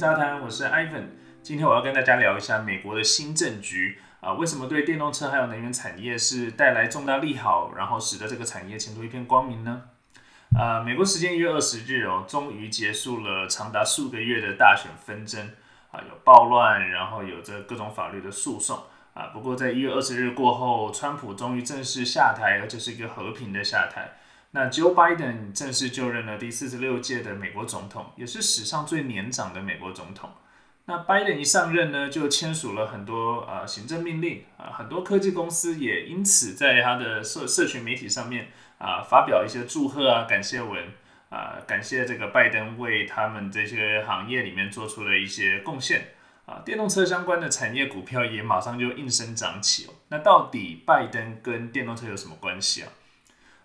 杂谈，我是 Ivan。今天我要跟大家聊一下美国的新政局啊，为什么对电动车还有能源产业是带来重大利好，然后使得这个产业前途一片光明呢？啊，美国时间一月二十日哦，终于结束了长达数个月的大选纷争啊，有暴乱，然后有着各种法律的诉讼啊。不过在一月二十日过后，川普终于正式下台，而且是一个和平的下台。那 Joe Biden 正式就任了第四十六届的美国总统，也是史上最年长的美国总统。那 Biden 一上任呢，就签署了很多呃行政命令啊，很多科技公司也因此在他的社社群媒体上面啊发表一些祝贺啊感谢文啊，感谢这个拜登为他们这些行业里面做出了一些贡献啊，电动车相关的产业股票也马上就应声涨起哦。那到底拜登跟电动车有什么关系啊？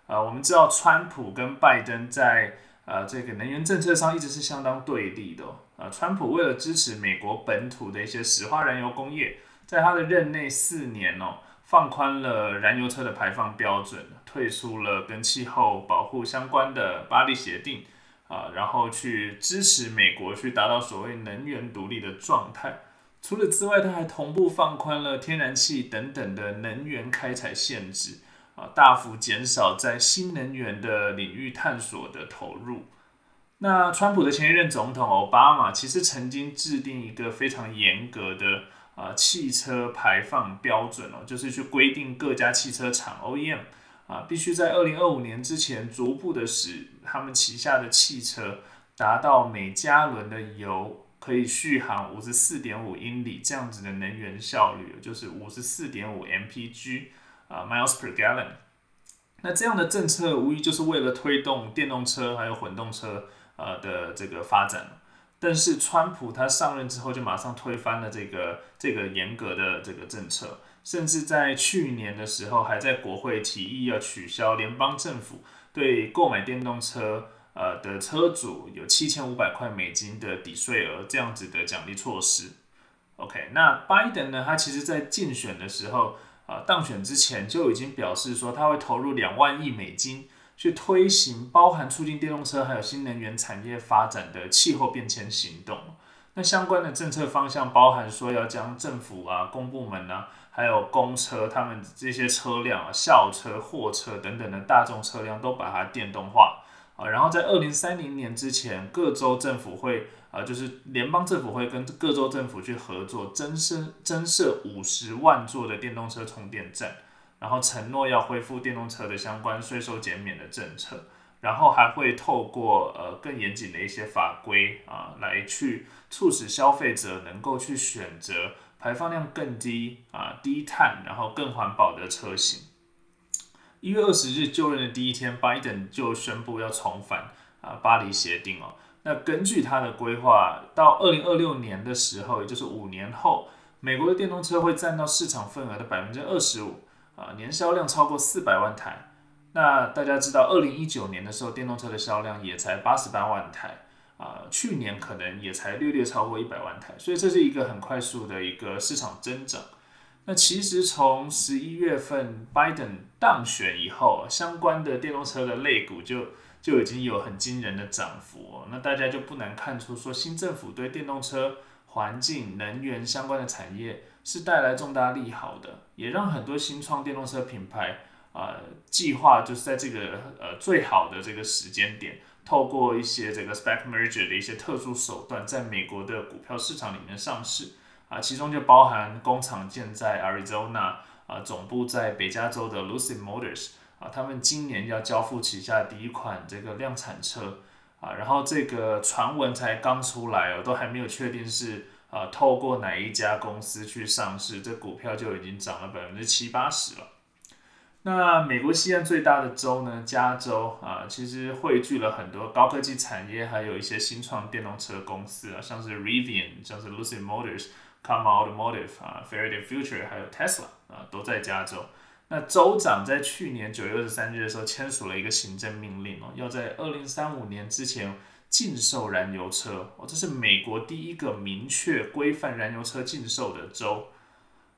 呃，我们知道川普跟拜登在呃这个能源政策上一直是相当对立的。呃，川普为了支持美国本土的一些石化燃油工业，在他的任内四年哦，放宽了燃油车的排放标准，退出了跟气候保护相关的巴黎协定啊，然后去支持美国去达到所谓能源独立的状态。除了之外，他还同步放宽了天然气等等的能源开采限制。啊，大幅减少在新能源的领域探索的投入。那川普的前一任总统奥巴马其实曾经制定一个非常严格的啊汽车排放标准哦，就是去规定各家汽车厂 OEM 啊必须在二零二五年之前逐步的使他们旗下的汽车达到每加仑的油可以续航五十四点五英里这样子的能源效率，就是五十四点五 mpg。啊，miles per gallon。那这样的政策无疑就是为了推动电动车还有混动车呃的这个发展。但是川普他上任之后就马上推翻了这个这个严格的这个政策，甚至在去年的时候还在国会提议要取消联邦政府对购买电动车呃的车主有七千五百块美金的抵税额这样子的奖励措施。OK，那拜登呢？他其实在竞选的时候。啊，当选之前就已经表示说，他会投入两万亿美金去推行包含促进电动车还有新能源产业发展的气候变迁行动。那相关的政策方向包含说，要将政府啊、公部门啊，还有公车他们这些车辆啊、校车、货车等等的大众车辆都把它电动化。啊，然后在二零三零年之前，各州政府会啊，就是联邦政府会跟各州政府去合作，增设增设五十万座的电动车充电站，然后承诺要恢复电动车的相关税收减免的政策，然后还会透过呃更严谨的一些法规啊，来去促使消费者能够去选择排放量更低啊、低碳然后更环保的车型。一月二十日就任的第一天，拜登就宣布要重返啊巴黎协定哦。那根据他的规划，到二零二六年的时候，也就是五年后，美国的电动车会占到市场份额的百分之二十五啊，年销量超过四百万台。那大家知道，二零一九年的时候，电动车的销量也才八十八万台啊，去年可能也才略略超过一百万台，所以这是一个很快速的一个市场增长。那其实从十一月份拜登当选以后，相关的电动车的类股就就已经有很惊人的涨幅。那大家就不难看出，说新政府对电动车、环境、能源相关的产业是带来重大利好的，也让很多新创电动车品牌呃计划就是在这个呃最好的这个时间点，透过一些这个 spec merger 的一些特殊手段，在美国的股票市场里面上市。啊，其中就包含工厂建在 Arizona，啊，总部在北加州的 Lucid Motors，啊，他们今年要交付旗下第一款这个量产车，啊，然后这个传闻才刚出来哦，都还没有确定是啊透过哪一家公司去上市，这股票就已经涨了百分之七八十了。那美国西岸最大的州呢，加州啊，其实汇聚了很多高科技产业，还有一些新创电动车公司啊，像是 Rivian，像是 Lucid Motors。Come Automotive 啊，Faraday Future 还有 Tesla 啊，都在加州。那州长在去年九月二十三日的时候签署了一个行政命令哦，要在二零三五年之前禁售燃油车哦，这是美国第一个明确规范燃油车禁售的州。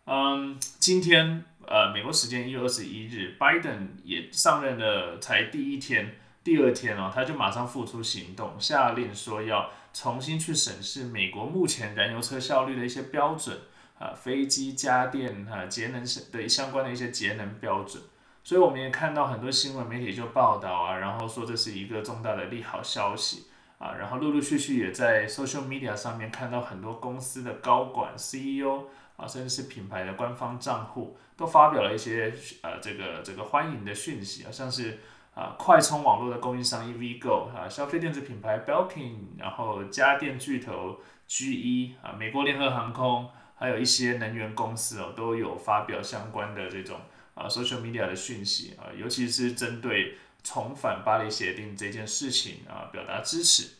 嗯，今天呃，美国时间一月二十一日，Biden 也上任了，才第一天、第二天哦，他就马上付出行动，下令说要。重新去审视美国目前燃油车效率的一些标准啊，飞机、家电啊，节能的相关的一些节能标准。所以我们也看到很多新闻媒体就报道啊，然后说这是一个重大的利好消息啊，然后陆陆续续也在 social media 上面看到很多公司的高管、CEO 啊，甚至是品牌的官方账户都发表了一些呃这个这个欢迎的讯息啊，像是啊快充网络的供应商 EVgo 啊，消费电子品牌 Belkin，然后家电巨头 GE 啊，美国联合航空，还有一些能源公司哦，都有发表相关的这种。啊，social media 的讯息啊，尤其是针对重返巴黎协定这件事情啊，表达支持。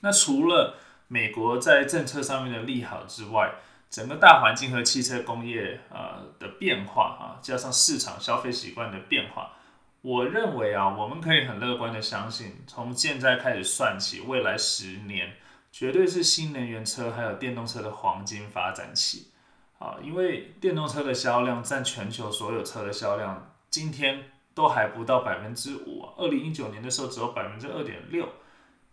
那除了美国在政策上面的利好之外，整个大环境和汽车工业啊的变化啊，加上市场消费习惯的变化，我认为啊，我们可以很乐观的相信，从现在开始算起，未来十年绝对是新能源车还有电动车的黄金发展期。啊，因为电动车的销量占全球所有车的销量，今天都还不到百分之五，二零一九年的时候只有百分之二点六，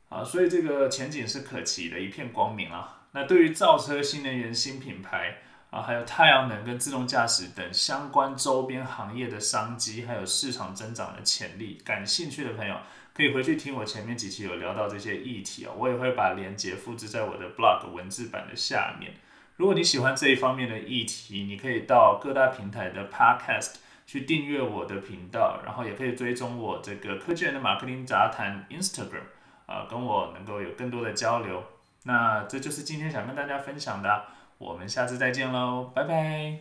啊，所以这个前景是可期的，一片光明啊。那对于造车、新能源、新品牌啊，还有太阳能跟自动驾驶等相关周边行业的商机，还有市场增长的潜力，感兴趣的朋友可以回去听我前面几期有聊到这些议题啊，我也会把链接复制在我的 blog 文字版的下面。如果你喜欢这一方面的议题，你可以到各大平台的 Podcast 去订阅我的频道，然后也可以追踪我这个科技人的马克林杂谈 Instagram，啊，跟我能够有更多的交流。那这就是今天想跟大家分享的，我们下次再见喽拜拜。